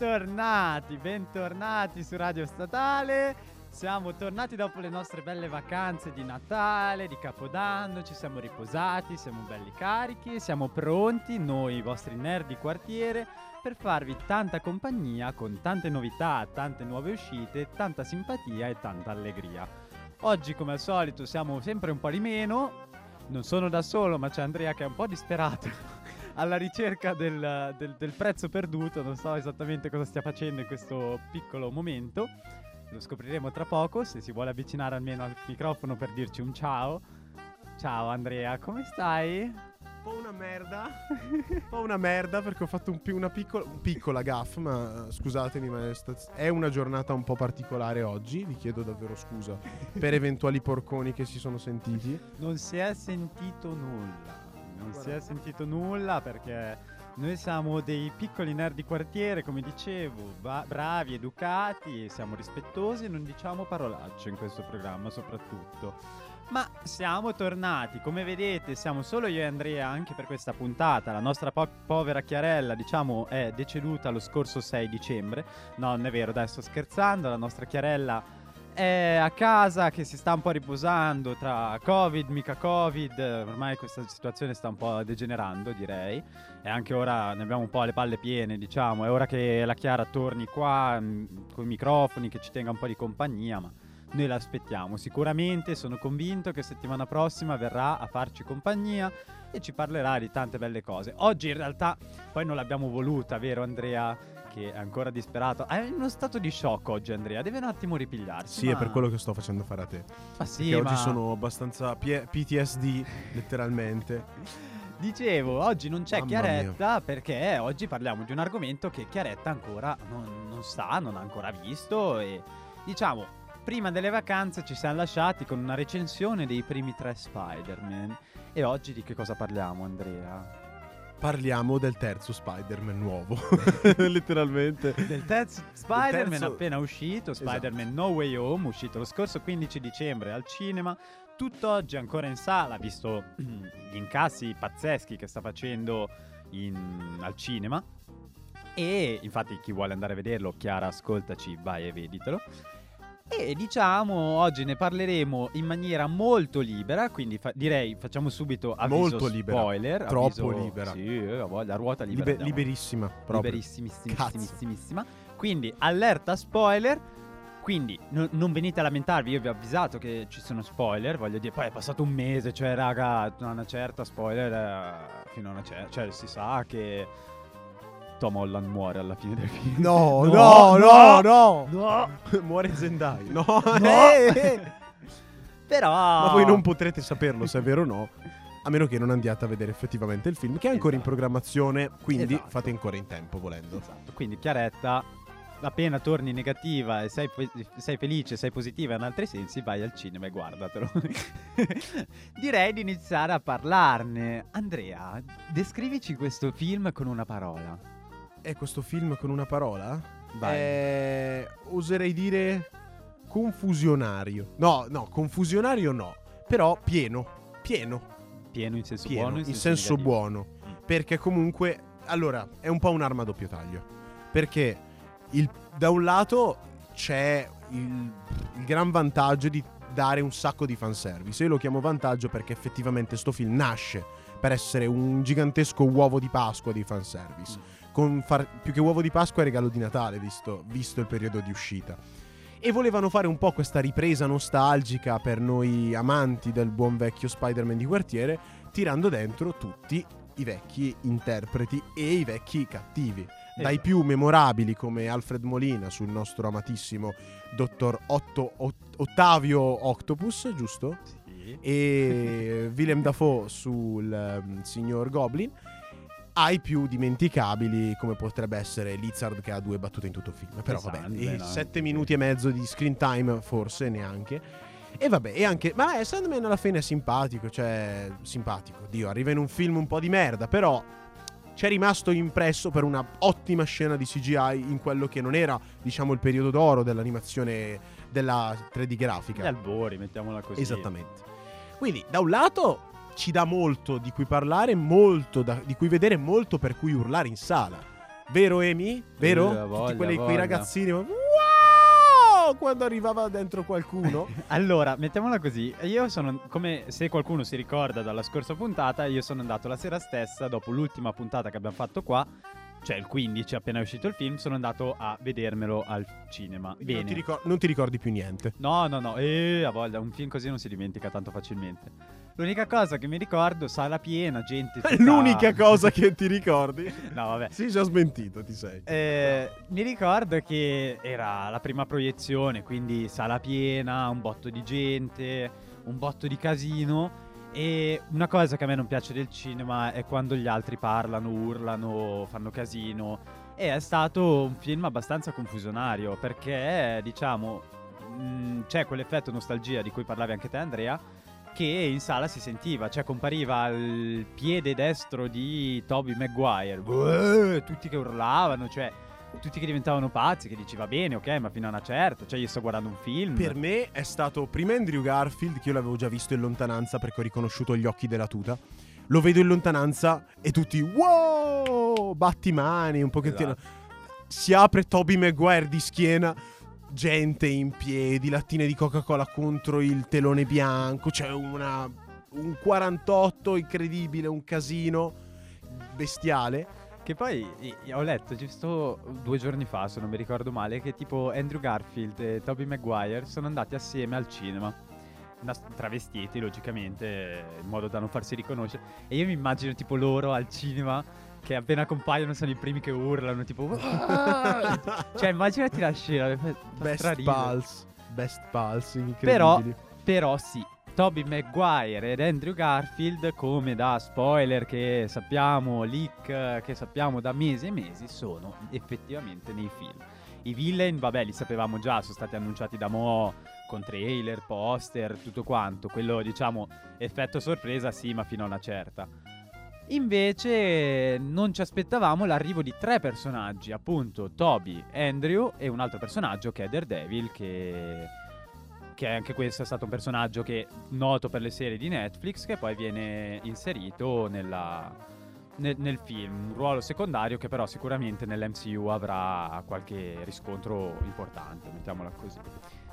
Bentornati, bentornati su Radio Statale. Siamo tornati dopo le nostre belle vacanze di Natale, di Capodanno, ci siamo riposati, siamo belli carichi, siamo pronti, noi i vostri nerd di quartiere, per farvi tanta compagnia con tante novità, tante nuove uscite, tanta simpatia e tanta allegria. Oggi come al solito siamo sempre un po' di meno, non sono da solo ma c'è Andrea che è un po' disperato alla ricerca del, del, del, prezzo perduto, non so esattamente cosa stia facendo in questo piccolo momento. Lo scopriremo tra poco, se si vuole avvicinare almeno al microfono per dirci un ciao. Ciao Andrea, come stai? Un po' una merda, un po' una merda perché ho fatto un, una piccola, piccola gaff, ma scusatemi, ma è, una giornata un po' particolare oggi, vi chiedo davvero scusa per eventuali porconi che si sono sentiti. Non si è sentito nulla non si è sentito nulla perché noi siamo dei piccoli nerd di quartiere, come dicevo, ba- bravi, educati, siamo rispettosi e non diciamo parolacce in questo programma soprattutto. Ma siamo tornati, come vedete siamo solo io e Andrea anche per questa puntata, la nostra po- povera Chiarella diciamo è deceduta lo scorso 6 dicembre, no non è vero dai sto scherzando, la nostra Chiarella è a casa che si sta un po' riposando tra Covid, mica Covid, ormai questa situazione sta un po' degenerando direi e anche ora ne abbiamo un po' le palle piene diciamo, è ora che la Chiara torni qua mm, con i microfoni, che ci tenga un po' di compagnia ma noi l'aspettiamo sicuramente, sono convinto che settimana prossima verrà a farci compagnia e ci parlerà di tante belle cose. Oggi in realtà poi non l'abbiamo voluta, vero Andrea? Che è ancora disperato. È in uno stato di shock oggi, Andrea. Deve un attimo ripigliarsi. Sì, ma... è per quello che sto facendo fare a te. Ma sì, Perché ma... oggi sono abbastanza P- PTSD, letteralmente. Dicevo, oggi non c'è Mamma Chiaretta mia. perché oggi parliamo di un argomento che Chiaretta ancora non, non sa, non ha ancora visto e diciamo, prima delle vacanze ci siamo lasciati con una recensione dei primi tre Spider-Man. E oggi di che cosa parliamo, Andrea? Parliamo del terzo Spider-Man nuovo, letteralmente. Del terzo Spider-Man terzo... appena uscito, Spider-Man esatto. No Way Home, uscito lo scorso 15 dicembre al cinema. Tutt'oggi ancora in sala, visto gli incassi pazzeschi che sta facendo in... al cinema. E infatti chi vuole andare a vederlo, Chiara, ascoltaci, vai e veditelo. E diciamo, oggi ne parleremo in maniera molto libera, quindi fa- direi facciamo subito avviso molto libera. spoiler. Troppo avviso, libera. Sì, la ruota libera. Liber- liberissima, proprio. Liberissimissimissima. Quindi allerta spoiler. Quindi no, non venite a lamentarvi, io vi ho avvisato che ci sono spoiler, voglio dire, poi è passato un mese, cioè raga, una certa spoiler eh, fino a una certa, cioè si sa che Tom Holland muore alla fine del film. No, no, no, no, no. no. muore Zendaya. No, no. Eh. Però... Ma voi non potrete saperlo se è vero o no. A meno che non andiate a vedere effettivamente il film, che è ancora esatto. in programmazione, quindi esatto. fate ancora in tempo volendo. Esatto, quindi chiaretta, appena torni negativa e sei, sei, felice, sei positiva in altri sensi, vai al cinema e guardatelo. Direi di iniziare a parlarne. Andrea, descrivici questo film con una parola è questo film con una parola? Eh, oserei dire confusionario. No, no, confusionario no. Però pieno, pieno. Pieno in senso pieno, buono? In senso, in senso buono. Mm. Perché comunque, allora, è un po' un'arma a doppio taglio. Perché il, da un lato c'è il, il gran vantaggio di dare un sacco di fanservice. Io lo chiamo vantaggio perché effettivamente sto film nasce per essere un gigantesco uovo di Pasqua di fanservice. Mm con far, più che uovo di Pasqua è regalo di Natale, visto, visto il periodo di uscita. E volevano fare un po' questa ripresa nostalgica per noi amanti del buon vecchio Spider-Man di quartiere, tirando dentro tutti i vecchi interpreti e i vecchi cattivi. Dai esatto. più memorabili come Alfred Molina sul nostro amatissimo dottor Otto, Ot- Ottavio Octopus, giusto? Sì. E Willem Dafoe sul um, signor Goblin ai più dimenticabili come potrebbe essere Lizard che ha due battute in tutto il film. Però vabbè no, sette minuti e mezzo di screen time forse neanche. E vabbè e anche ma eh, Sandman alla fine è simpatico cioè simpatico. Dio arriva in un film un po' di merda però ci è rimasto impresso per una ottima scena di CGI in quello che non era diciamo il periodo d'oro dell'animazione della 3D grafica. Gli albori mettiamola così. Esattamente. Quindi da un lato ci dà molto di cui parlare, molto da, di cui vedere, molto per cui urlare in sala. Vero Emi? Vero? Eh, Tutti voglia, quelli, quei ragazzini. Wow! Quando arrivava dentro qualcuno. Allora, mettiamola così. Io sono, come se qualcuno si ricorda dalla scorsa puntata, io sono andato la sera stessa, dopo l'ultima puntata che abbiamo fatto qua, cioè il 15, appena è uscito il film, sono andato a vedermelo al cinema. Quindi Non Bene. ti, ricor- non ti ricordi più niente. No, no, no, eh, a voglia, un film così non si dimentica tanto facilmente. L'unica cosa che mi ricordo, sala piena, gente... Tutta- l'unica cosa che ti ricordi. No, vabbè. Sì, già smentito, ti sei. Eh, mi ricordo che era la prima proiezione, quindi sala piena, un botto di gente, un botto di casino. E una cosa che a me non piace del cinema è quando gli altri parlano, urlano, fanno casino. E è stato un film abbastanza confusionario perché, diciamo, mh, c'è quell'effetto nostalgia di cui parlavi anche te, Andrea. Che in sala si sentiva, cioè compariva il piede destro di Toby Maguire, tutti che urlavano, cioè tutti che diventavano pazzi, che dici va bene, ok, ma fino a una certa, cioè io sto guardando un film. Per me è stato prima Andrew Garfield, che io l'avevo già visto in lontananza perché ho riconosciuto gli occhi della tuta. Lo vedo in lontananza e tutti wow, battimani, un pochettino. Esatto. Si apre Toby Maguire di schiena, gente in piedi, lattine di Coca-Cola contro il telone bianco, c'è una un 48 incredibile, un casino bestiale. Che poi ho letto giusto due giorni fa, se non mi ricordo male, che tipo Andrew Garfield e Toby Maguire sono andati assieme al cinema. Travestiti, logicamente, in modo da non farsi riconoscere. E io mi immagino tipo loro al cinema che appena compaiono sono i primi che urlano, tipo... Cioè, immaginati la scena. Best. Pulse, Best Pulse, incredibili. Però, però sì, Toby Maguire ed Andrew Garfield, come da spoiler che sappiamo, leak che sappiamo da mesi e mesi, sono effettivamente nei film. I villain, vabbè, li sapevamo già, sono stati annunciati da Mo con trailer, poster, tutto quanto. Quello, diciamo, effetto sorpresa, sì, ma fino a una certa. Invece non ci aspettavamo l'arrivo di tre personaggi, appunto Toby, Andrew e un altro personaggio che è Daredevil, che, che anche questo è stato un personaggio che noto per le serie di Netflix, che poi viene inserito nella- nel, nel film, un ruolo secondario che però sicuramente nell'MCU avrà qualche riscontro importante, mettiamola così.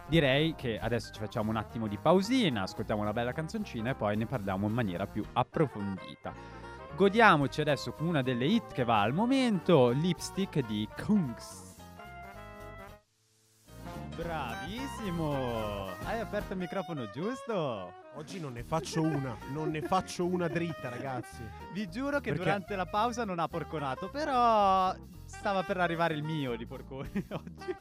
Direi che adesso ci facciamo un attimo di pausina, ascoltiamo una bella canzoncina e poi ne parliamo in maniera più approfondita. Godiamoci adesso con una delle hit che va al momento, Lipstick di Kungs. Bravissimo! Hai aperto il microfono giusto? Oggi non ne faccio una, non ne faccio una dritta, ragazzi. Vi giuro che Perché? durante la pausa non ha porconato, però stava per arrivare il mio di porcone oggi.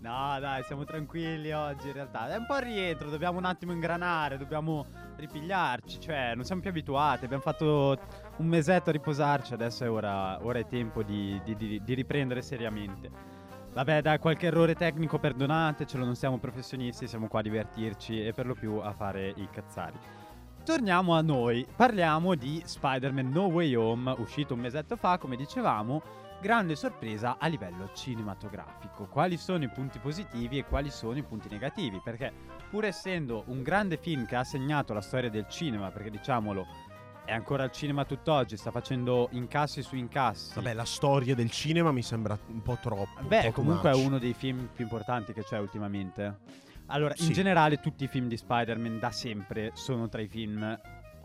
no, dai, siamo tranquilli oggi in realtà. È un po' il rientro, dobbiamo un attimo ingranare, dobbiamo ripigliarci, cioè non siamo più abituati, abbiamo fatto un mesetto a riposarci, adesso è ora, ora è tempo di, di- di- di riprendere seriamente. Vabbè, dai, qualche errore tecnico perdonatecelo, non siamo professionisti, siamo qua a divertirci e per lo più a fare i cazzari. Torniamo a noi, parliamo di Spider-Man No Way Home, uscito un mesetto fa, come dicevamo, grande sorpresa a livello cinematografico. Quali sono i punti positivi e quali sono i punti negativi? Perché pur essendo un grande film che ha segnato la storia del cinema, perché diciamolo, è ancora al cinema tutt'oggi, sta facendo incassi su incassi. Vabbè, la storia del cinema mi sembra un po' troppo. Beh, po' comunque è much. uno dei film più importanti che c'è ultimamente. Allora, in Sì. generale tutti i film di Spider-Man da sempre sono tra i film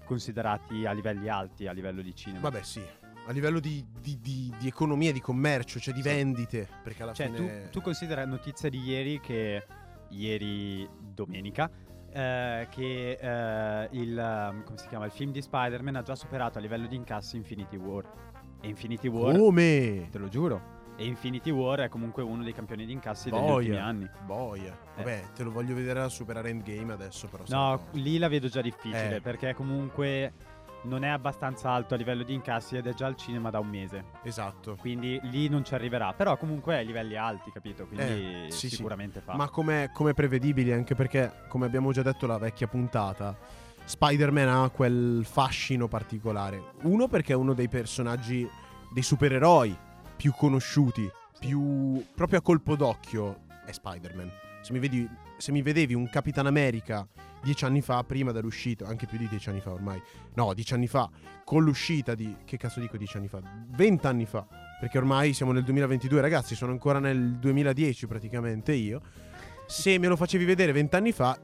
considerati a livelli alti, a livello di cinema. Vabbè, sì. A livello di, di- di- di economia, di commercio, cioè di Sì. vendite. Perché alla Cioè, tu, fine. tu considera notizia di ieri che ieri domenica eh, che eh, il um, come si chiama il film di Spider-Man ha già superato a livello di incassi Infinity War. E Infinity War, Come? te lo giuro. E Infinity War è comunque uno dei campioni di incassi degli Boia. ultimi anni. Boia. Vabbè, te lo voglio vedere a superare Endgame adesso, però. No, no. lì la vedo già difficile Eh. perché comunque non è abbastanza alto a livello di incassi ed è già al cinema da un mese. Esatto. Quindi lì non ci arriverà. Però comunque è a livelli alti, capito? Quindi Eh, sì, sì. sicuramente fa. Ma come come prevedibile, anche perché, come abbiamo già detto la vecchia puntata, Spider-Man ha quel fascino particolare. Uno perché è uno dei personaggi, dei supereroi più conosciuti, più proprio a colpo d'occhio è Spider-Man. Se mi, vedi, se mi vedevi un Capitan America dieci anni fa, prima dell'uscita, anche più di dieci anni fa ormai, no, dieci anni fa, con l'uscita di, che cazzo dico dieci anni fa? Vent'anni fa, perché ormai siamo nel 2022, ragazzi, sono ancora nel 2010 praticamente io. Se me lo facevi vedere vent'anni fa,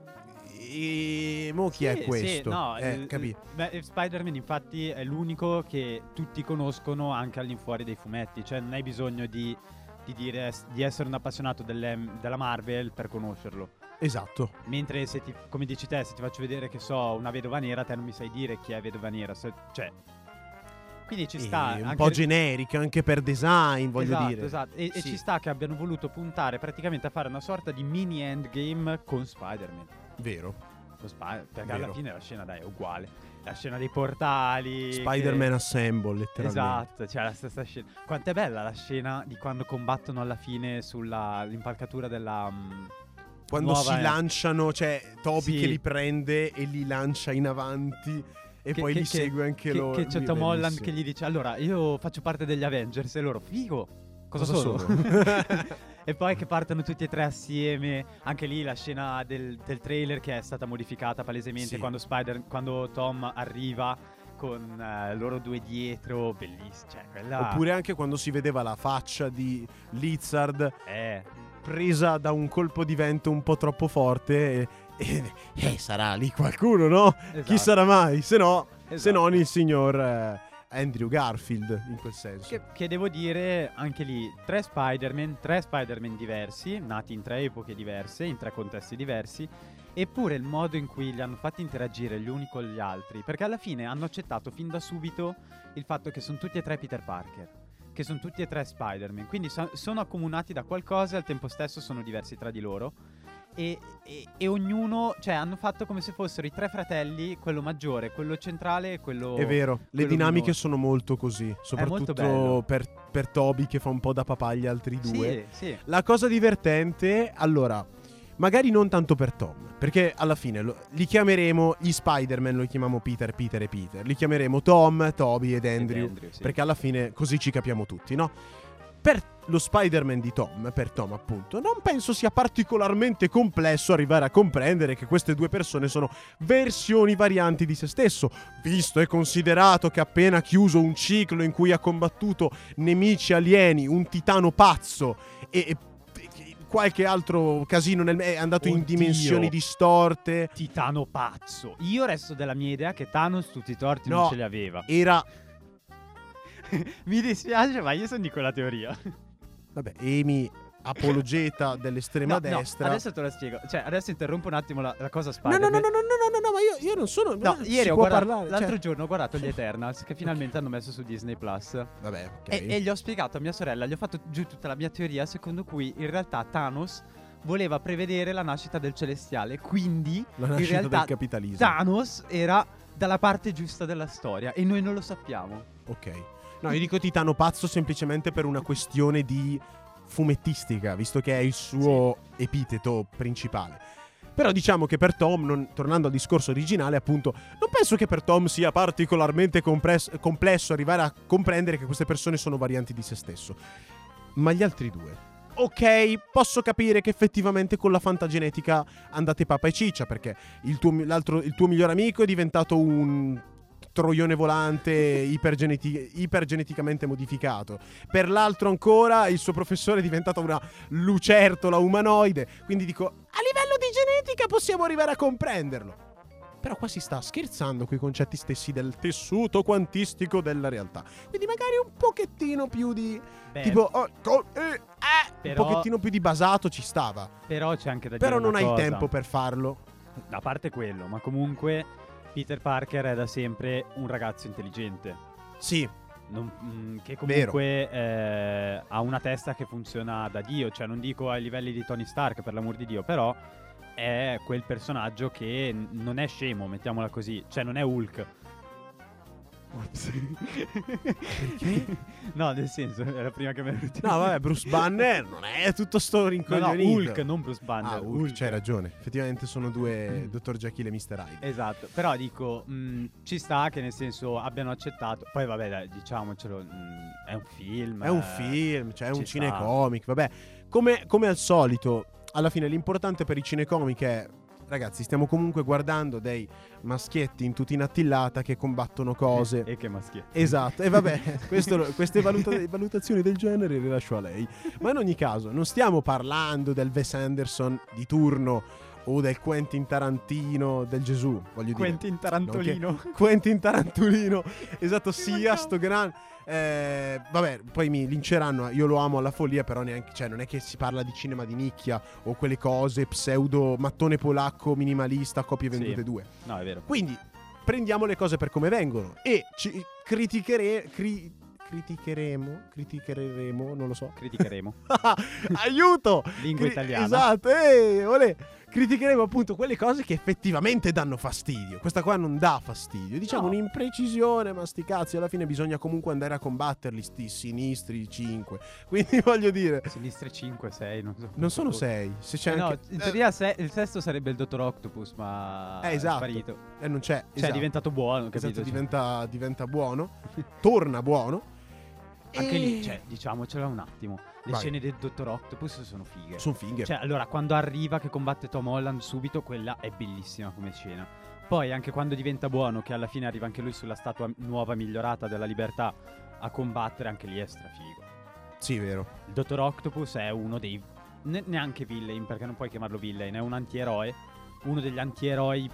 e mo chi è Sì, questo? Sì, no, eh, eh, capì? beh, eh, Spider-Man infatti è l'unico che tutti conoscono anche all'infuori dei fumetti, cioè non hai bisogno di, di dire di essere un appassionato delle- della Marvel per conoscerlo. Esatto. Mentre se ti, come dici te, se ti faccio vedere che so una vedova nera, te non mi sai dire chi è vedova nera, se- cioè quindi ci E sta un anche- po' generica anche per design, voglio esatto, dire. Esatto, e, e Sì. ci sta che abbiano voluto puntare praticamente a fare una sorta di mini endgame con Spider-Man. Vero. Con Spi- perché Vero. alla fine la scena dai, è uguale. La scena dei portali. che- Spider-Man Assemble, letteralmente. Esatto, cioè la stessa scena. Quanto è bella la scena di quando combattono alla fine sull'impalcatura della. mm, Quando nuova, si eh. lanciano, c'è Toby Sì. che li prende e li lancia in avanti e Che- poi che- li che- segue anche Che, loro. che c'è Tom Holland che gli dice: Allora, io faccio parte degli Avengers. E loro, figo. Cosa, Cosa sono? sono? e poi che partono tutti e tre assieme. Anche lì la scena del, del trailer che è stata modificata palesemente Sì. quando, Spider, quando Tom arriva con eh, loro due dietro. Bellissimo. Cioè, quella. Oppure anche quando si vedeva la faccia di Lizard Eh, presa da un colpo di vento un po' troppo forte e, e- eh, sarà lì qualcuno, no? Chi esatto. sarà mai? Se no, se Esatto. non il signor eh, Andrew Garfield in quel senso. Che, che devo dire, anche lì, tre Spider-Man, tre Spider-Man diversi, nati in tre epoche diverse, in tre contesti diversi, eppure il modo in cui li hanno fatti interagire gli uni con gli altri, perché alla fine hanno accettato fin da subito il fatto che sono tutti e tre Peter Parker, che sono tutti e tre Spider-Man, quindi so- sono accomunati da qualcosa e al tempo stesso sono diversi tra di loro. E, e- e ognuno, cioè, hanno fatto come se fossero i tre fratelli, quello maggiore, quello centrale e quello. È vero, le quello dinamiche minore. sono molto così, molto soprattutto bello. per, per Toby che fa un po' da papà agli altri due. Sì, sì. La cosa divertente, allora, magari non tanto per Tom, perché alla fine lo- li chiameremo gli Spider-Man, lo chiamiamo Peter, Peter e Peter. Li chiameremo Tom, Toby ed Andrew, sì. perché alla fine così ci capiamo tutti, no? Per lo Spider-Man di Tom, per Tom appunto, non penso sia particolarmente complesso arrivare a comprendere che queste due persone sono versioni varianti di se stesso, visto e considerato che ha appena chiuso un ciclo in cui ha combattuto nemici alieni, un titano pazzo e, qualche altro casino nel, è andato in Oddio. dimensioni distorte. Titano pazzo. Io resto della mia idea che Thanos tutti i torti No. non ce li aveva. Era Mi dispiace, ma io sono di quella teoria. vabbè, Amy apologeta dell'estrema No, no, destra. adesso te la spiego. Cioè, adesso interrompo un attimo la, la cosa No, Spider-Man. no, no, no, no, no, no, no, ma io, io non sono. No, ieri ho guardato, parlare. l'altro cioè- giorno ho guardato gli Eternals che finalmente hanno messo su Disney Plus. Vabbè, ok. E, e gli ho spiegato a mia sorella, gli ho fatto giù tutta la mia teoria secondo cui in realtà Thanos voleva prevedere la nascita del celestiale, quindi La in nascita realtà del capitalismo. Thanos era dalla parte giusta della storia e noi non lo sappiamo. Ok. No, io dico Titano pazzo semplicemente per una questione di fumettistica, visto che è il suo epiteto principale. Però diciamo che per Tom, non- tornando al discorso originale, appunto, non penso che per Tom sia particolarmente compress- complesso arrivare a comprendere che queste persone sono varianti di se stesso. Ma gli altri due? Ok, posso capire che effettivamente con la fantagenetica andate papa e ciccia, perché il tuo, il tuo miglior amico è diventato un troione volante ipergeneti- ipergeneticamente modificato. Per l'altro ancora il suo professore è diventato una lucertola umanoide. Quindi dico, a livello di genetica possiamo arrivare a comprenderlo. Però qua si sta scherzando con i concetti stessi del tessuto quantistico della realtà. Quindi magari un pochettino più di... Beh, tipo... oh, co- eh, eh, Però- Un pochettino più di basato ci stava. però c'è anche da Però dire non una hai cosa. tempo per farlo. A parte quello, ma comunque Peter Parker è da sempre un ragazzo intelligente. Sì, Non- mm, che comunque eh, ha una testa che funziona da Dio, cioè non dico ai livelli di Tony Stark per l'amor di Dio, però è quel personaggio che non è scemo, mettiamola così, cioè non è Hulk. Perché? no, nel senso, era prima che me lo No, vabbè, Bruce Banner non è tutto sto No, no, rincoglionito. Hulk, non Bruce Banner. Ah, Hulk, c'hai ragione. Effettivamente sono due Dr. Jekyll e Mr. Hyde. Esatto, però dico, mh, ci sta che nel senso abbiano accettato. Poi vabbè, dai, diciamocelo, mh, è un film. È un eh, film, cioè è un ci sta. cinecomic, vabbè. Come, come al solito, alla fine l'importante per i cinecomic è ragazzi, stiamo comunque guardando dei maschietti in tutina attillata che combattono cose. E che maschietti. Esatto, e vabbè, questo- queste valuta- valutazioni del genere le lascio a lei. Ma in ogni caso, non stiamo parlando del Wes Anderson di turno o del Quentin Tarantino del Gesù, voglio Quentin Tarantolino. dire. Quentin Tarantulino, esatto, sia sto gran... eh, vabbè, poi mi linceranno, io lo amo alla follia, però neanche, cioè, non è che si parla di cinema di nicchia o quelle cose pseudo mattone polacco minimalista, copie Sì. vendute due. No, è vero. Quindi prendiamo le cose per come vengono e ci critichere- cri- criticheremo, criticheremo, non lo so. Criticheremo. Aiuto! Lingua Cri- italiana. Esatto, eh, olè. Criticheremo appunto quelle cose che effettivamente danno fastidio. Questa qua non dà fastidio. Diciamo No. un'imprecisione, ma sti cazzi, alla fine bisogna comunque andare a combatterli, sti sinistri 5. Quindi voglio dire, Sinistre 5, 6, non so. non sono Oh. 6. Se c'è Eh no, anche... in teoria se- il sesto sarebbe il Dottor Octopus, ma Eh, esatto. è sparito. eh, non c'è. Cioè, è esatto. diventato buono, capito? Esatto, diventa, diventa buono. Torna buono. Anche E- lì, cioè, diciamocelo un attimo. Le Vai. scene del Dottor Octopus sono fighe. Sono finghe. Cioè, allora, quando arriva che combatte Tom Holland subito, quella è bellissima come scena. Poi, anche quando diventa buono, che alla fine arriva anche lui sulla statua nuova migliorata della libertà a combattere, anche lì è strafigo. Sì, vero. Il Dottor Octopus è uno dei. ne- neanche villain, perché non puoi chiamarlo villain, è un antieroe. Uno degli antieroi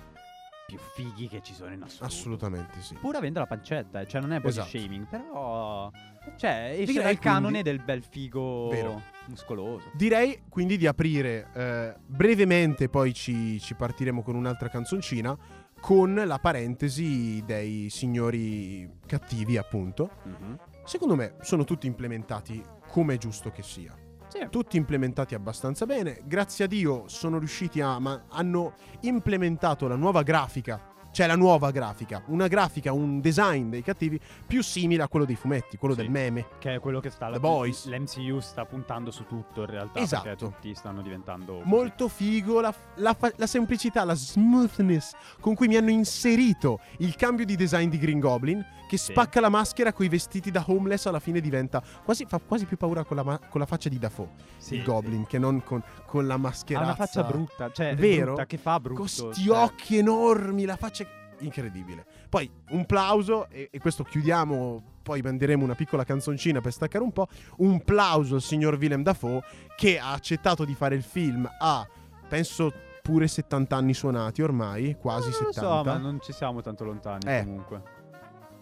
più fighi che ci sono in assoluto. Assolutamente sì. Pur avendo la pancetta, eh, cioè non è body Esatto. shaming, però. Cioè, esce Direi dal canone quindi- del bel figo Vero. muscoloso. Direi quindi di aprire eh, brevemente, poi ci, ci partiremo con un'altra canzoncina, con la parentesi dei signori cattivi, appunto. Mhm. Secondo me sono tutti implementati come è giusto che sia. Sì. Tutti implementati abbastanza bene. Grazie a Dio sono riusciti a. ma hanno implementato la nuova grafica. Cioè la nuova grafica. Una grafica, un design dei cattivi più simile a quello dei fumetti, quello Sì. del meme. Che è quello che sta The Boys. L'MCU sta puntando su tutto in realtà. Esatto. Tutti stanno diventando. Molto figo la, la la semplicità, la smoothness con cui mi hanno inserito il cambio di design di Green Goblin che Sì. spacca la maschera coi vestiti da homeless alla fine diventa quasi, fa quasi più paura con la, ma- con la faccia di Dafoe Sì, il Goblin che non con, con la Ha mascherata una faccia brutta. Cioè, Vero? brutta, che fa brutto. con sti cioè. occhi enormi la faccia incredibile poi un plauso e, e questo chiudiamo poi manderemo una piccola canzoncina per staccare un po' un plauso al signor Willem Dafoe che ha accettato di fare il film a penso pure 70 anni suonati ormai quasi Eh, Non lo 70 so, ma non ci siamo tanto lontani Eh. comunque.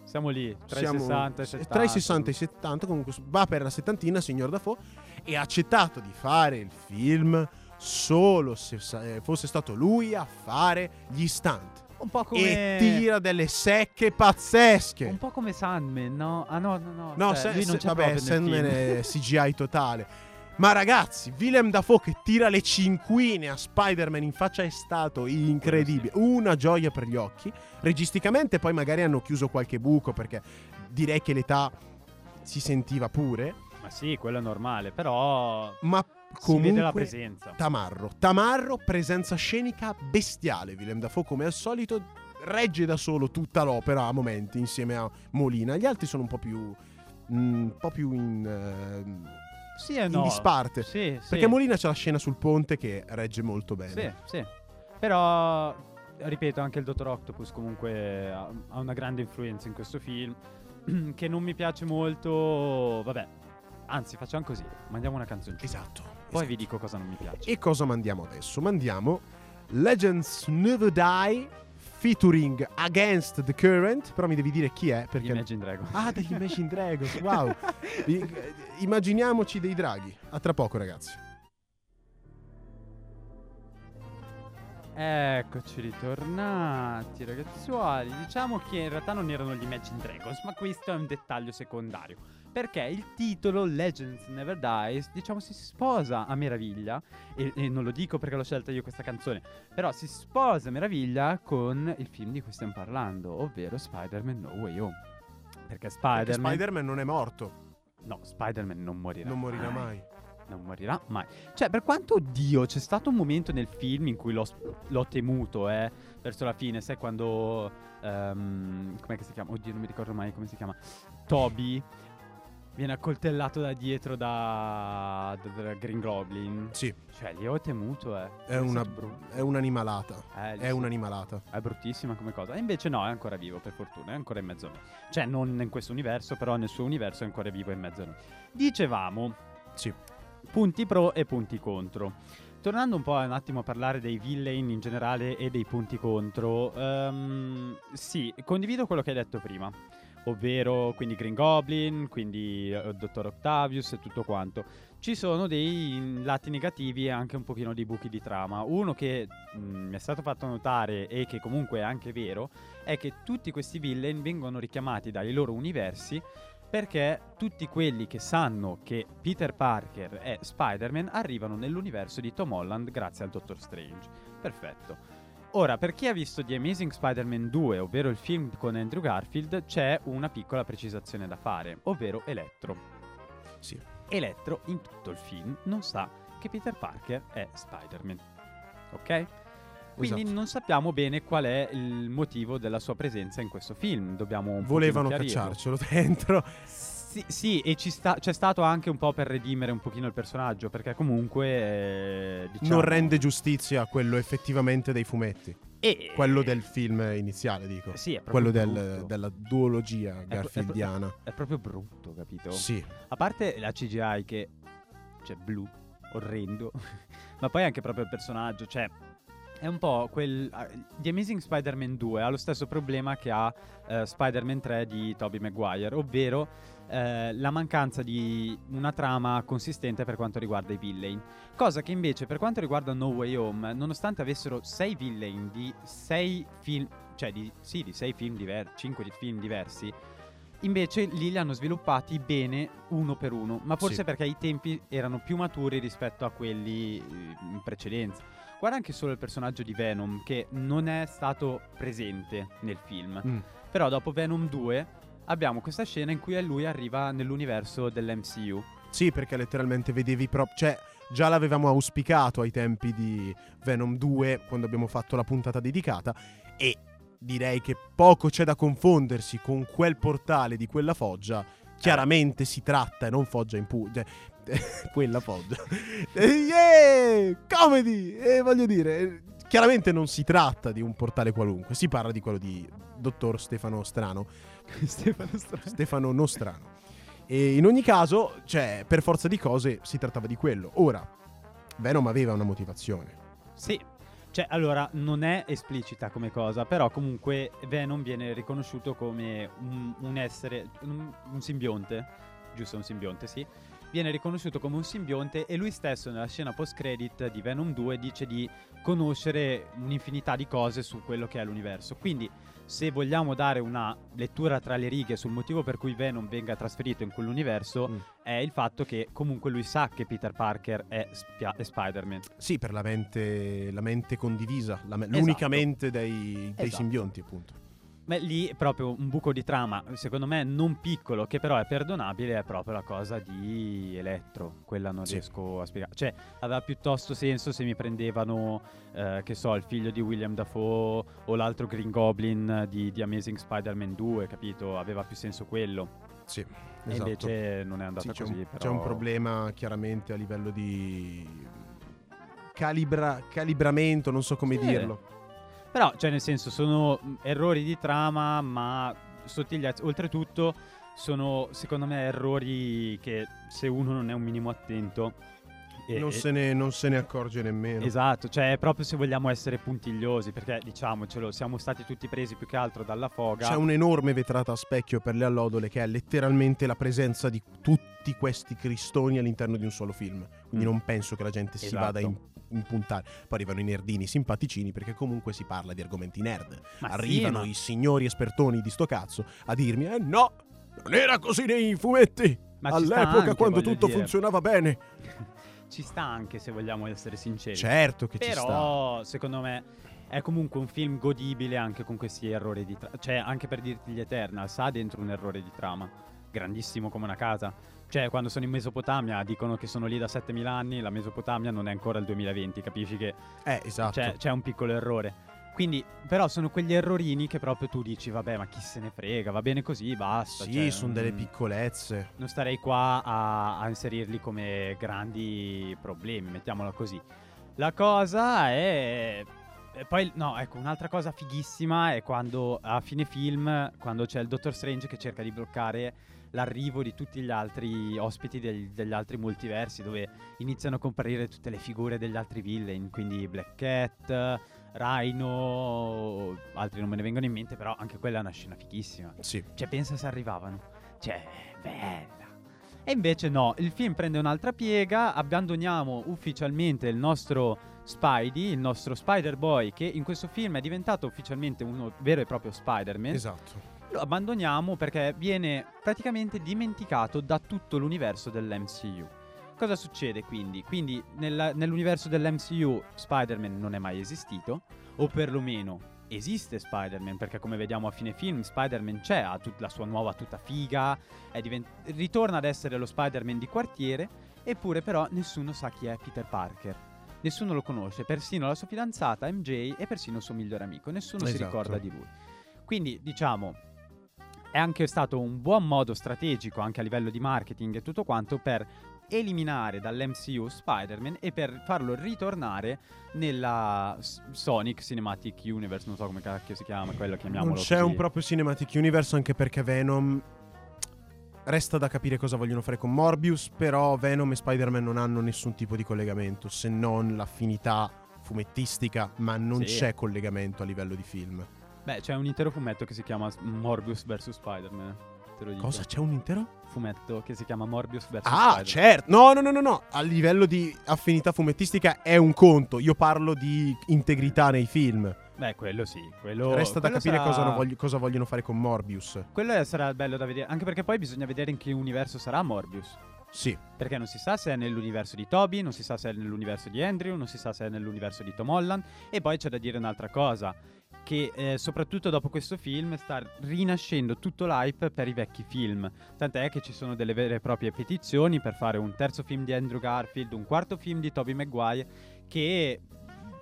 Siamo lì, tra Siamo- i 60 e i 70. tra i 60 e i 70 comunque va per la settantina signor Dafoe e ha accettato di fare il film solo se eh, fosse stato lui a fare gli stunt Un po' come... e tira delle secche pazzesche Un po' come Sandman, no? Ah no, no, no. No, cioè, se- lui non se- c'è vabbè, Sandman è CGI totale. Ma ragazzi, Willem Dafoe che tira le cinquine a Spider-Man in faccia è stato incredibile. Una gioia per gli occhi. Registicamente poi magari hanno chiuso qualche buco perché direi che l'età si sentiva pure. Ma sì, quello è normale, però Ma si vede la comunque presenza. Tamarro. Tamarro, presenza scenica bestiale. Willem Dafoe come al solito regge da solo tutta l'opera a momenti insieme a Molina. Gli altri sono un po' più... mm, un po' più in... ehm, Sì e in no. disparte. Sì, sì. Perché Molina c'è la scena sul ponte che regge molto bene. Sì, sì. Però, ripeto, anche il Dottor Octopus comunque ha, ha una grande influenza in questo film. che non mi piace molto. Vabbè. Anzi, facciamo così. Mandiamo una canzoncina. Esatto. Poi vi dico cosa non mi piace. E cosa mandiamo adesso? Mandiamo Legends Never Die featuring Against the Current. Però mi devi dire chi è perché... Imagine Dragons. Ah, degli Imagine Dragons, wow. Eh, Immaginiamoci dei draghi. A tra poco, ragazzi. Eccoci ritornati ragazzuoli. Diciamo che in realtà non erano gli Imagine Dragons, ma questo è un dettaglio secondario. Perché il titolo Legends Never Dies, diciamo, si sposa a meraviglia. E, e non lo dico perché l'ho scelta io questa canzone, però si sposa a meraviglia con il film di cui stiamo parlando, ovvero Spider-Man No Way Home. Perché Perché Spider-Man. Spider-Man non è morto. no, Spider-Man non morirà. Non morirà mai. Non morirà mai. Cioè, per quanto, oddio, c'è stato un momento nel film in cui l'ho, l'ho temuto, eh, verso la fine, sai quando... ehm, com'è che si chiama? Oddio, non mi ricordo mai come si chiama. Toby viene accoltellato da dietro da, da, da Green Goblin. Sì, Cioè, lì ho temuto, eh. è, una, è un'animalata. Eh, È sì. un'animalata. È bruttissima come cosa. E invece no, è ancora vivo, per fortuna. È ancora in mezzo a noi. Cioè, non in questo universo, però nel suo universo è ancora vivo in mezzo a noi. Dicevamo, Sì. punti pro e punti contro. Tornando un po' un attimo a parlare dei villain in generale e dei punti contro, ehm, sì, condivido quello che hai detto prima, ovvero quindi Green Goblin, quindi eh, Dottor Octavius e tutto quanto. Ci sono dei lati negativi e anche un pochino di buchi di trama. Uno che mm, mi è stato fatto notare e che comunque è anche vero è che tutti questi villain vengono richiamati dai loro universi perché tutti quelli che sanno che Peter Parker è Spider-Man arrivano nell'universo di Tom Holland grazie al Doctor Strange. Perfetto. Ora, per chi ha visto The Amazing Spider-Man 2, ovvero il film con Andrew Garfield, c'è una piccola precisazione da fare, ovvero Electro. Sì. Electro in tutto il film non sa che Peter Parker è Spider-Man. Ok? Quindi Esatto. non sappiamo bene qual è il motivo della sua presenza in questo film. Dobbiamo Volevano cacciarcelo dentro. Sì, sì, e ci sta- c'è stato anche un po' per redimere un pochino il personaggio, perché comunque eh, diciamo, Non rende giustizia a quello effettivamente dei fumetti. e- Quello del film iniziale, dico. Sì, è Quello proprio del- brutto. della duologia pro- garfieldiana. È proprio brutto, capito? Sì. A parte la CGI che cioè blu, orrendo, ma poi anche proprio il personaggio, cioè è un po' quel ah, The Amazing Spider-Man 2 ha lo stesso problema che ha eh, Spider-Man 3 di Tobey Maguire, ovvero eh, la mancanza di una trama consistente per quanto riguarda i villain. Cosa che invece per quanto riguarda No Way Home, nonostante avessero 6 villain di 6 film, cioè di, sì, di 6 film diversi, 5 di film diversi, Invece lì li hanno sviluppati bene uno per uno, ma forse Sì. perché i tempi erano più maturi rispetto a quelli eh, in precedenza. Guarda anche solo il personaggio di Venom che non è stato presente nel film. Mm. Però dopo Venom 2 abbiamo questa scena in cui lui arriva nell'universo dell'MCU. Sì, perché letteralmente vedevi proprio. Cioè, già l'avevamo auspicato ai tempi di Venom 2, quando abbiamo fatto la puntata dedicata. E direi che poco c'è da confondersi con quel portale di quella foggia. Chiaramente si tratta, e non foggia in Puglia. quella. Eh, yeah! Comedy! E voglio dire. Chiaramente non si tratta di un portale qualunque, si parla di quello di dottor Stefano Strano. Stefano Strano. Stefano Nostrano. E in ogni caso, cioè, per forza di cose, si trattava di quello. Ora, Venom aveva una motivazione. Sì. Cioè, allora, non è esplicita come cosa, però comunque Venom viene riconosciuto come un, un essere, un, un simbionte, giusto un simbionte, sì. Viene riconosciuto come un simbionte e lui stesso nella scena post-credit di Venom 2 dice di conoscere un'infinità di cose su quello che è l'universo. Quindi, se vogliamo dare una lettura tra le righe sul motivo per cui Venom venga trasferito in quell'universo, Mm. è il fatto che comunque lui sa che Peter Parker è, spia- è Spider-Man. Sì, per la mente, la mente condivisa, la me- Esatto. l'unica mente dei, dei Esatto. simbionti, appunto. Ma lì è proprio un buco di trama, secondo me non piccolo, che però è perdonabile, è proprio la cosa di Elettro. Quella non Sì. riesco a spiegare. Cioè, aveva piuttosto senso se mi prendevano, eh, che so, il figlio di William Dafoe o l'altro Green Goblin di, di Amazing Spider-Man 2, capito? Aveva più senso quello. Sì, E esatto. invece non è andata Sì, c'è, così. un, però... c'è un problema chiaramente a livello di calibra- calibramento, non so come Sì. dirlo. Però, cioè, nel senso, sono mh, errori di trama, ma sottigliezze. Oltretutto, sono, secondo me, errori che se uno non è un minimo attento... e- non, e- se ne, non se ne accorge nemmeno. Esatto, cioè proprio se vogliamo essere puntigliosi, perché diciamocelo, siamo stati tutti presi più che altro dalla foga. C'è un'enorme vetrata a specchio per le allodole che è letteralmente la presenza di tutti questi cristoni all'interno di un solo film. Quindi Mm. non penso che la gente si Esatto. vada a in- impuntare. Poi arrivano i nerdini simpaticini perché comunque si parla di argomenti nerd. Ma sì, Arrivano ma- i signori espertoni di sto cazzo a dirmi: Eh no, non era così nei fumetti. Ma All'epoca anche, quando tutto dire. funzionava bene. Ci sta anche se vogliamo essere sinceri. Certo che ci sta. Però, secondo me, è comunque un film godibile anche con questi errori di trama. Cioè, anche per dirti gli Eternals, ha dentro un errore di trama. Grandissimo come una casa. Cioè, quando sono in Mesopotamia dicono che sono lì da 7000 anni, la Mesopotamia non è ancora il 2020, capisci che Eh, esatto. c'è, c'è un piccolo errore. Quindi, però, sono quegli errorini che proprio tu dici, vabbè, ma chi se ne frega, va bene così, basta. Sì, cioè, sono delle mm, piccolezze. Non starei qua a, a inserirli come grandi problemi, mettiamola così. La cosa è. poi, no, ecco, un'altra cosa fighissima è quando a fine film, quando c'è il Dottor Strange che cerca di bloccare l'arrivo di tutti gli altri ospiti degli, degli altri multiversi, dove iniziano a comparire tutte le figure degli altri villain, quindi Black Cat, Rhino, altri non me ne vengono in mente, però anche quella è una scena fighissima. Sì. Cioè, pensa se arrivavano. Cioè, bella. E invece no, il film prende un'altra piega, abbandoniamo ufficialmente il nostro Spidey, il nostro Spider-Boy, che in questo film è diventato ufficialmente uno vero e proprio Spider-Man. Esatto. Lo abbandoniamo perché viene praticamente dimenticato da tutto l'universo dell'MCU. Cosa succede quindi? Quindi nella- nell'universo dell'MCU Spider-Man non è mai esistito, o perlomeno esiste Spider-Man, perché come vediamo a fine film Spider-Man c'è, ha tut- la sua nuova tuta figa, è divent- ritorna ad essere lo Spider-Man di quartiere, eppure però nessuno sa chi è Peter Parker. Nessuno lo conosce, persino la sua fidanzata MJ e persino il suo migliore amico, nessuno si Esatto. ricorda di lui. Quindi diciamo è anche stato un buon modo strategico anche a livello di marketing e tutto quanto per eliminare dall'MCU Spider-Man e per farlo ritornare nella Sonic Cinematic Universe, non so come cacchio si chiama, quello chiamiamolo Non c'è così. un proprio Cinematic Universe anche perché Venom resta da capire cosa vogliono fare con Morbius, però Venom e Spider-Man non hanno nessun tipo di collegamento se non l'affinità fumettistica, ma non Sì. c'è collegamento a livello di film. Beh, c'è un intero fumetto che si chiama Morbius vs Spider-Man. Te lo dico. Cosa c'è un intero? Fumetto che si chiama Morbius vs Ah, Spider-Man. certo. No, no, no, no, no. A livello di affinità fumettistica è un conto. Io parlo di integrità nei film. Beh, quello sì. Quello, Resta da quello capire sarà- cosa, voglio- cosa vogliono fare con Morbius. Quello sarà bello da vedere. Anche perché poi bisogna vedere in che universo sarà Morbius. Sì, Perché non si sa se è nell'universo di Toby, non si sa se è nell'universo di Andrew, non si sa se è nell'universo di Tom Holland. E poi c'è da dire un'altra cosa. Che eh, soprattutto dopo questo film sta rinascendo tutto l'hype per i vecchi film. Tant'è che ci sono delle vere e proprie petizioni per fare un terzo film di Andrew Garfield, un quarto film di Toby Maguire. Che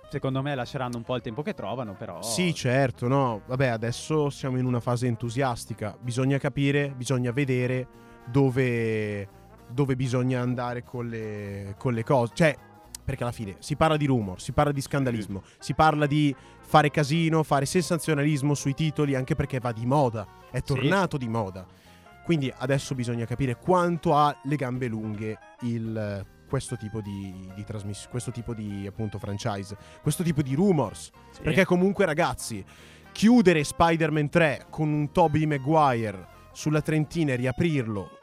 secondo me lasceranno un po' il tempo che trovano, però. Sì, certo, no. Vabbè, adesso siamo in una fase entusiastica. Bisogna capire, bisogna vedere dove, dove bisogna andare con le, con le cose. Cioè, perché alla fine si parla di rumor, si parla di scandalismo, si parla di fare casino, fare sensazionalismo sui titoli, anche perché va di moda. È tornato di moda. Quindi adesso bisogna capire quanto ha le gambe lunghe il, questo tipo di, di trasmissione, questo tipo di appunto franchise, questo tipo di rumors. Sì. Perché comunque, ragazzi, chiudere Spider-Man 3 con un Tobey Maguire sulla trentina e riaprirlo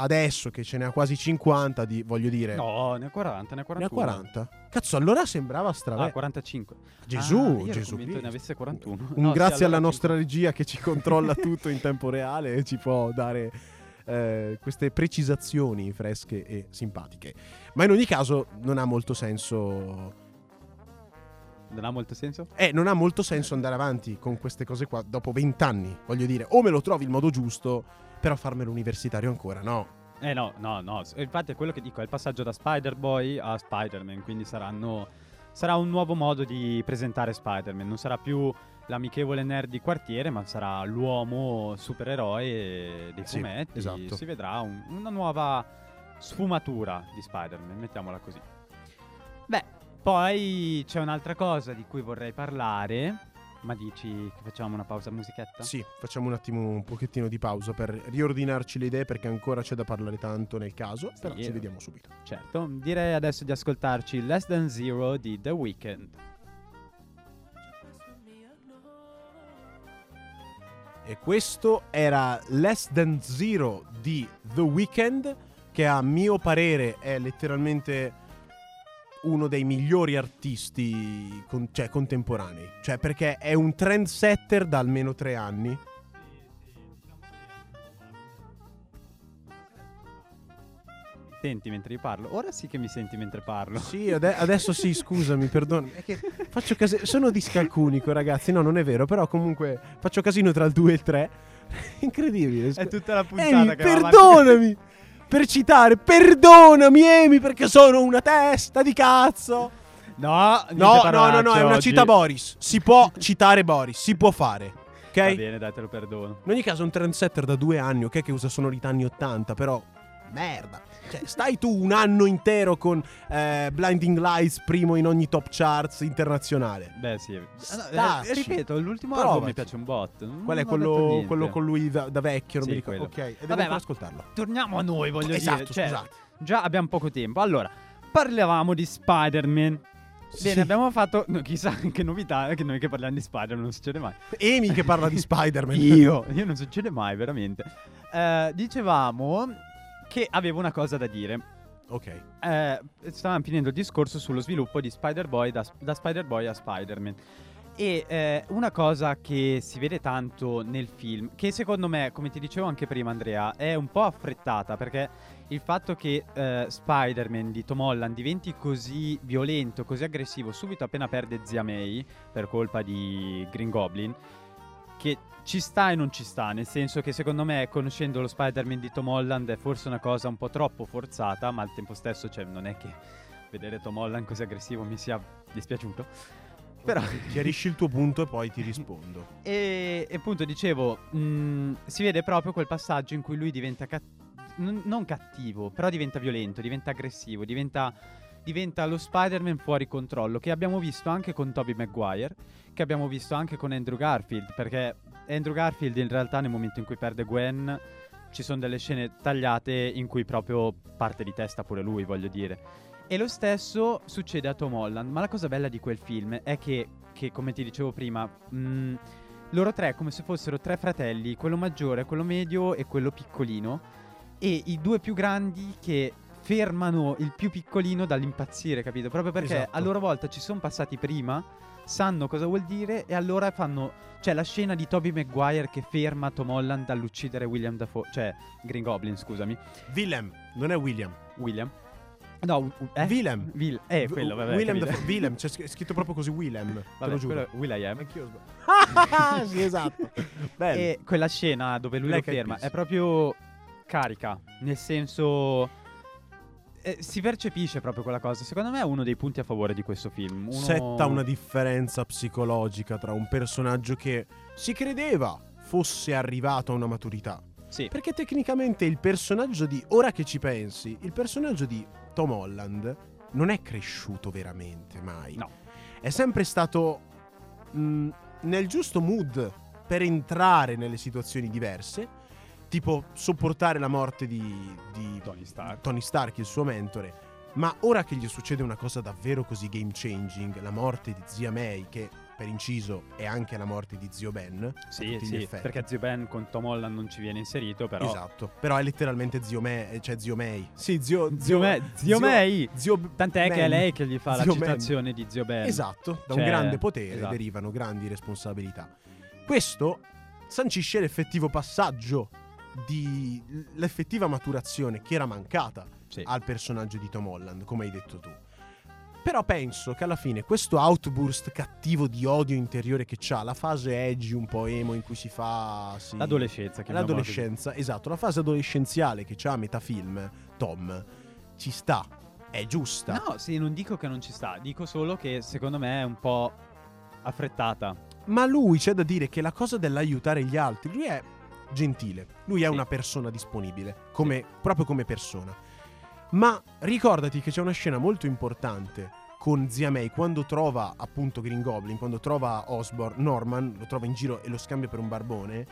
adesso che ce ne ha quasi 50, di, voglio dire. No, ne ha 40, ne ha Ne ha 41. 40? Cazzo, allora sembrava strano. Ah, 45. Gesù, Ah, Gesù ne avesse 41. Un No, sì, grazie alla allora nostra regia che ci controlla tutto in tempo reale e ci può dare eh, queste precisazioni fresche e simpatiche. Ma in ogni caso non ha molto senso. Non ha molto senso? Eh, non ha molto senso andare avanti con queste cose qua dopo vent'anni. Voglio dire, o me lo trovi il modo giusto, però farmelo universitario ancora, no. Eh no, no, no. Infatti è quello che dico, è il passaggio da Spider-Boy a Spider-Man, quindi saranno... Sarà un nuovo modo di presentare Spider-Man, non sarà più l'amichevole nerd di quartiere, ma sarà l'uomo supereroe dei Sì, fumetti. esatto. Si vedrà un- una nuova sfumatura di Spider-Man, mettiamola così. Beh, poi c'è un'altra cosa di cui vorrei parlare, ma dici che facciamo una pausa musichetta? Sì, facciamo un attimo un pochettino di pausa per riordinarci le idee perché ancora c'è da parlare tanto nel caso, però Sì, ci eh. vediamo subito. Certo, direi adesso di ascoltarci Less Than Zero di The Weeknd. E questo era Less Than Zero di The Weeknd, che a mio parere è letteralmente uno dei migliori artisti con- cioè, contemporanei. Cioè, perché è un trendsetter da almeno tre anni. Senti mentre io parlo. Ora sì che mi senti mentre parlo. Sì, ade- adesso sì, scusami, faccio casino. Sono discalcunico, ragazzi. No, non è vero. Però comunque faccio casino tra il 2 e il 3. Incredibile. È tutta la puntata Amy, che perdonami! per citare, perdonami, Amy, perché sono una testa di cazzo. No, No, no, no, no, è una oggi. cita Boris. Si può citare Boris, si può fare. Ok? Va bene, dai, te lo perdono. In ogni caso è un trendsetter da due anni, ok, che usa sonorità anni 80, però merda. Cioè, stai tu un anno intero con eh, Blinding Lights primo in ogni top charts internazionale. Beh, sì. Staci. eh, ripeto, l'ultimo Provaci. album mi piace un botto. Non Qual è quello, quello con lui da, da vecchio? Non Sì, mi ricordo. quello. Ok, e Vabbè, ascoltarlo. Torniamo a noi, voglio esatto, dire. Cioè, scusate. già abbiamo poco tempo. Allora, parlavamo di Spider-Man. Bene, Sì. abbiamo fatto. no, chissà che novità, che noi che parliamo di Spider-Man non succede mai. Amy che parla di Spider-Man. Io, io non succede mai, veramente. Eh, dicevamo che avevo una cosa da dire. Ok. Eh, stavamo finendo il discorso sullo sviluppo di Spider-Boy da, da Spider-Boy a Spider-Man. E eh, una cosa che si vede tanto nel film, che secondo me, come ti dicevo anche prima Andrea, è un po' affrettata perché il fatto che eh, Spider-Man di Tom Holland diventi così violento, così aggressivo subito appena perde zia May per colpa di Green Goblin, che ci sta e non ci sta, nel senso che secondo me conoscendo lo Spider-Man di Tom Holland è forse una cosa un po' troppo forzata, ma al tempo stesso cioè, non è che vedere Tom Holland così aggressivo mi sia dispiaciuto. Però Chiarisci il tuo punto e poi ti rispondo. e, e appunto dicevo, mh, si vede proprio quel passaggio in cui lui diventa cat- non, non cattivo, però diventa violento, diventa aggressivo, diventa, diventa lo Spider-Man fuori controllo, che abbiamo visto anche con Tobey Maguire, che abbiamo visto anche con Andrew Garfield, perché Andrew Garfield in realtà nel momento in cui perde Gwen ci sono delle scene tagliate in cui proprio parte di testa pure lui, voglio dire. E lo stesso succede a Tom Holland, ma la cosa bella di quel film è che, che come ti dicevo prima, mh, loro tre come se fossero tre fratelli, quello maggiore, quello medio e quello piccolino, e i due più grandi che fermano il più piccolino dall'impazzire, capito? Proprio perché Esatto. a loro volta ci sono passati prima, sanno cosa vuol dire e allora fanno... Cioè la scena di Tobey Maguire che ferma Tom Holland dall'uccidere William Dafoe, cioè Green Goblin, scusami, Willem, non è William. William. No, eh? Willem. Will, eh, quello, vabbè. Willem. Dafoe- Willem, c'è scr- scritto proprio così Willem. te Vabbè, lo giuro. quello Will I Am. Anch'io sbaglio. sì, esatto. Bello. E quella scena dove lui Black lo ferma è proprio carica, nel senso eh, si percepisce proprio quella cosa. Secondo me è uno dei punti a favore di questo film. Uno... Setta una differenza psicologica tra un personaggio che si credeva fosse arrivato a una maturità. Sì, Perché tecnicamente il personaggio di. Ora che ci pensi, il personaggio di Tom Holland non è cresciuto veramente mai. No. È sempre stato mh, nel giusto mood per entrare nelle situazioni diverse. Tipo sopportare la morte di, di Tony Stark. Tony Stark, il suo mentore. Ma ora che gli succede una cosa davvero così game changing, la morte di zia May, che per inciso è anche la morte di zio Ben. Sì, sì, perché Zio Ben con Tom Holland non ci viene inserito, però... Esatto. Però è letteralmente zio May, cioè zio May. Sì, zio Zio, Me- zio May! Zio Tant'è che è Man. lei che gli fa la Zio Man. citazione di Zio Ben. Esatto, da Cioè, un grande potere esatto. derivano grandi responsabilità. Questo sancisce l'effettivo passaggio di l'effettiva maturazione che era mancata Sì. al personaggio di Tom Holland, come hai detto tu. Però penso che alla fine questo outburst cattivo di odio interiore che c'ha, la fase edgy un po' emo in cui si fa... sì, L'adolescenza, così. L'adolescenza, esatto, la fase adolescenziale che c'ha a metà film, Tom, ci sta, è giusta. No, sì, non dico che non ci sta, dico solo che secondo me è un po' affrettata. Ma lui c'è da dire che la cosa dell'aiutare gli altri, lui è gentile, lui è Sì. una persona disponibile, come- proprio come persona. Ma ricordati che c'è una scena molto importante con Zia May quando trova appunto Green Goblin, quando trova Osborn, Norman, lo trova in giro e lo scambia per un barbone,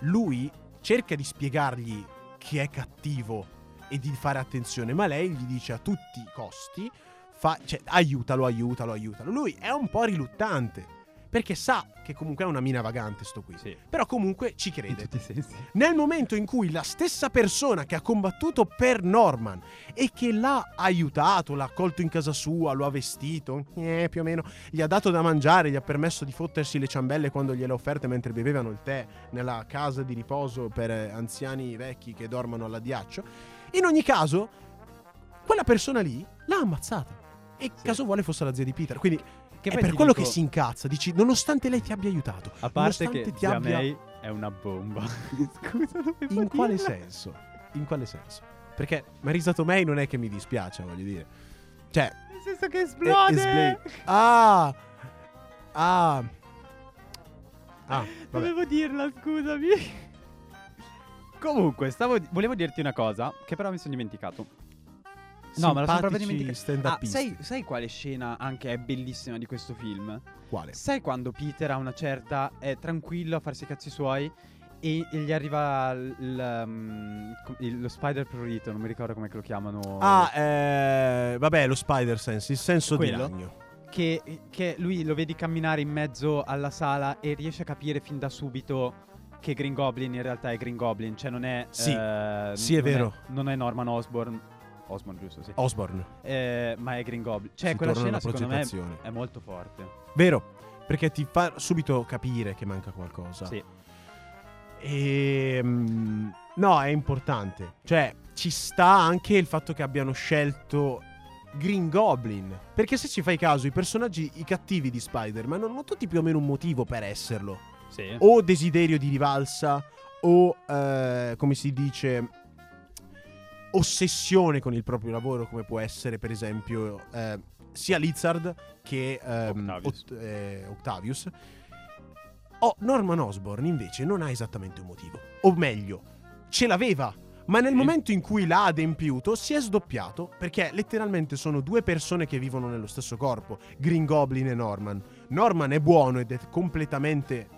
lui cerca di spiegargli che è cattivo e di fare attenzione, ma lei gli dice a tutti i costi, fa- cioè, aiutalo, aiutalo, aiutalo. Lui è un po' riluttante, perché sa che comunque è una mina vagante sto qui. Sì. Però comunque ci crede. Nel momento in cui la stessa persona che ha combattuto per Norman e che l'ha aiutato, l'ha accolto in casa sua, lo ha vestito, eh, più o meno, gli ha dato da mangiare, gli ha permesso di fottersi le ciambelle quando gliele ha offerte mentre bevevano il tè nella casa di riposo per eh, anziani vecchi che dormono all'addiaccio, in ogni caso, quella persona lì l'ha ammazzata. E Sì. caso vuole fosse la zia di Peter. Quindi Che è per quello dico- che si incazza. Dici, nonostante lei ti abbia aiutato, A parte che ti abbia... May è una bomba. Scusa, In quale dirla. senso? In quale senso? Perché Marisa Tomei non è che mi dispiace, voglio dire. Cioè, Nel senso che e- esplode. esplode. Ah! Ah! Ah, vabbè. Dovevo dirla, scusami. Comunque, stavo volevo dirti una cosa che però mi sono dimenticato. No, me la sono proprio Simpatici dimenticato. Ah, sai, sai quale scena anche è bellissima di questo film? Quale? Sai quando Peter a una certa è tranquillo a farsi i cazzi suoi e, e gli arriva l- il, um, il- lo spider prurito, non mi ricordo come lo chiamano. Ah, eh, vabbè, lo Spider Sense, il senso Quello? di ragno. Che, che lui lo vedi camminare in mezzo alla sala e riesce a capire fin da subito che Green Goblin in realtà è Green Goblin, cioè non è... Sì, eh, sì, è non vero. non è Norman Osborn, Osborn giusto, sì. Osborne. Eh, ma è Green Goblin. Cioè Si quella scena secondo me è molto forte. Vero, perché ti fa subito capire che manca qualcosa. Sì. E mm, no, è importante. Cioè, ci sta anche il fatto che abbiano scelto Green Goblin. Perché se ci fai caso, i personaggi, i cattivi di Spider-Man hanno tutti più o meno un motivo per esserlo. Sì. O desiderio di rivalsa, o eh, come si dice, ossessione con il proprio lavoro, come può essere, per esempio, eh, sia Lizard che ehm, Octavius. Ot- eh, Octavius. Oh, Norman Osborn invece non ha esattamente un motivo. O meglio, ce l'aveva. Ma nel Sì. momento in cui l'ha adempiuto si è sdoppiato perché letteralmente sono due persone che vivono nello stesso corpo, Green Goblin e Norman. Norman è buono ed è completamente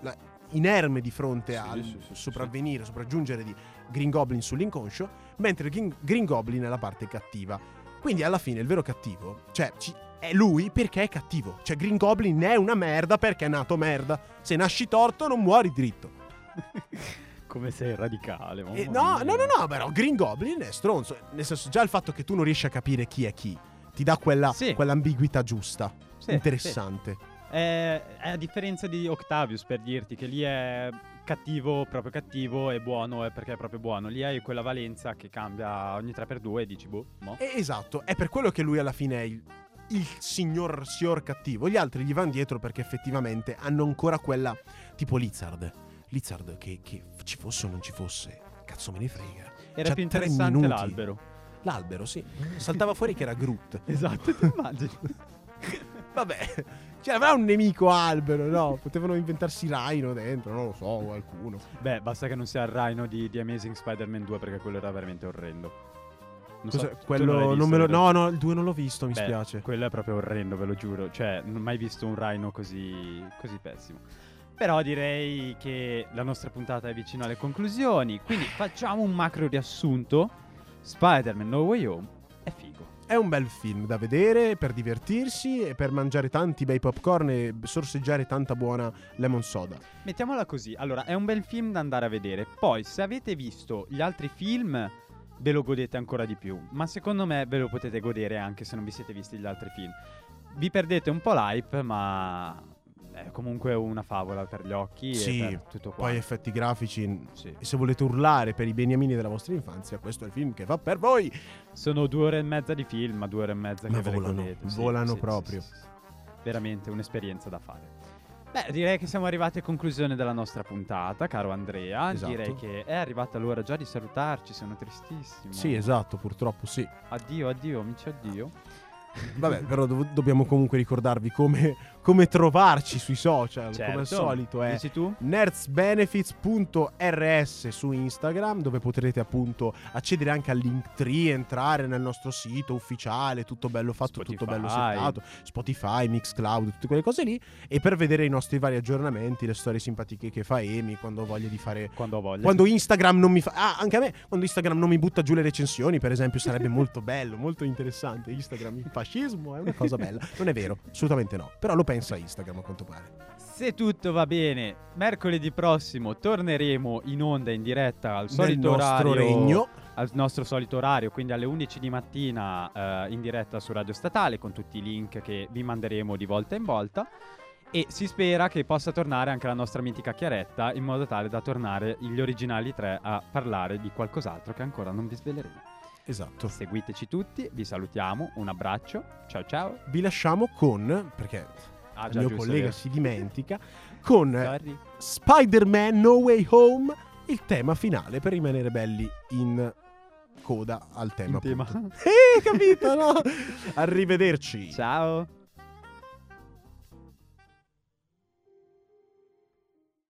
inerme di fronte Sì, al sì, sì, sì, sopravvenire, sopraggiungere di Green Goblin sull'inconscio, mentre Green, Green Goblin è la parte cattiva. Quindi alla fine il vero cattivo, cioè ci- è lui perché è cattivo. Cioè Green Goblin è una merda perché è nato merda. Se nasci torto non muori dritto. Come sei radicale. mamma E no, no, no, no, però Green Goblin è stronzo. Nel senso, già il fatto che tu non riesci a capire chi è chi ti dà quella, Sì. quell'ambiguità giusta. Sì, interessante. È, è a differenza di Octavius, per dirti che lì è cattivo, proprio cattivo, e buono è perché è proprio buono. Lì hai quella valenza che cambia ogni 3x2 e dici, boh, mo. Esatto, è per quello che lui alla fine è il, il signor signor cattivo. Gli altri gli vanno dietro perché effettivamente hanno ancora quella tipo Lizard. Lizard che, che ci fosse o non ci fosse, cazzo me ne frega. Era c'ha più interessante l'albero. L'albero, sì. Saltava fuori che era Groot. Esatto, ti immagini? Vabbè, cioè avrà un nemico albero, no? Potevano inventarsi Rhino dentro, non lo so, qualcuno. Beh, basta che non sia il Rhino di, di Amazing Spider-Man 2 perché quello era veramente orrendo. Non so, quello non me lo, no, no, il 2 non l'ho visto, mi Beh, spiace. Quello è proprio orrendo, ve lo giuro. Cioè, non ho mai visto un Rhino così, così pessimo. Però direi che la nostra puntata è vicino alle conclusioni. Quindi facciamo un macro riassunto. Spider-Man No Way Home è figo. È un bel film da vedere per divertirsi e per mangiare tanti bei popcorn e sorseggiare tanta buona lemon soda. Mettiamola così. Allora, è un bel film da andare a vedere. Poi, se avete visto gli altri film, ve lo godete ancora di più. Ma secondo me ve lo potete godere anche se non vi siete visti gli altri film. Vi perdete un po' l'hype, ma è comunque una favola per gli occhi Sì, e tutto qua. Poi effetti grafici. Sì. E se volete urlare per i beniamini della vostra infanzia, questo è il film che fa per voi. Sono due ore e mezza di film, ma due ore e mezza Ma che ve le volano. Sì, volano sì, proprio. Veramente un'esperienza da fare. Beh, direi che siamo arrivati a conclusione della nostra puntata, caro Andrea. Esatto. Direi che è arrivata l'ora già di salutarci, sono tristissimo. Sì, esatto, purtroppo sì. Addio, addio, amici, addio. Vabbè, però dov- dobbiamo comunque ricordarvi come, come trovarci sui social. Certo. Come al solito è Dici tu? nerdsbenefits.rs su Instagram dove potrete appunto accedere anche al link tree, entrare nel nostro sito ufficiale, tutto bello fatto, tutto Spotify. bello settato, Spotify, Mixcloud, tutte quelle cose lì e per vedere i nostri vari aggiornamenti, le storie simpatiche che fa Emi quando ho voglia di fare Quando ho voglia. quando Instagram non mi fa ah, anche a me quando Instagram non mi butta giù le recensioni, per esempio, sarebbe molto bello, molto interessante. Instagram il fascismo è una cosa bella. Non è vero, assolutamente no, però lo pensa Instagram a quanto pare. Se tutto va bene, mercoledì prossimo torneremo in onda in diretta al solito orario regno al nostro solito orario, quindi alle 11 di mattina eh, in diretta su Radio Statale con tutti i link che vi manderemo di volta in volta. E si spera che possa tornare anche la nostra mitica Chiaretta in modo tale da tornare gli originali tre a parlare di qualcos'altro che ancora non vi sveleremo. Esatto. Seguiteci tutti, vi salutiamo, un abbraccio, ciao ciao. Vi lasciamo con perché Ah, il mio collega si dimentica con Sorry. Spider-Man No Way Home il tema finale per rimanere belli in coda al tema. In tema. appunto. Eh, capito, no? Arrivederci. Ciao.